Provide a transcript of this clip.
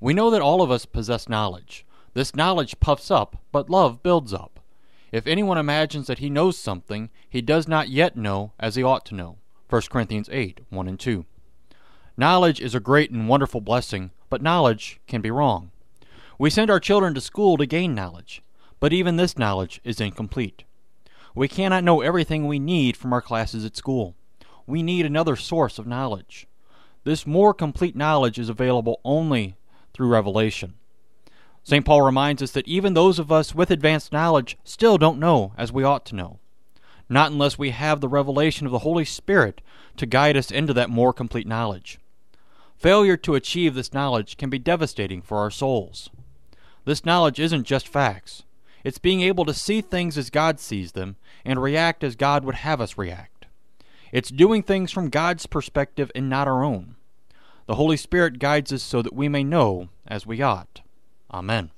We know that all of us possess knowledge. This knowledge puffs up, but love builds up. If anyone imagines that he knows something, he does not yet know as he ought to know. 1 Corinthians 8 1 and 2. Knowledge is a great and wonderful blessing, but knowledge can be wrong. We send our children to school to gain knowledge, but even this knowledge is incomplete. We cannot know everything we need from our classes at school. We need another source of knowledge. This more complete knowledge is available only through revelation. St. Paul reminds us that even those of us with advanced knowledge still don't know as we ought to know, not unless we have the revelation of the Holy Spirit to guide us into that more complete knowledge. Failure to achieve this knowledge can be devastating for our souls. This knowledge isn't just facts. It's being able to see things as God sees them and react as God would have us react. It's doing things from God's perspective and not our own. The Holy Spirit guides us so that we may know as we ought. Amen.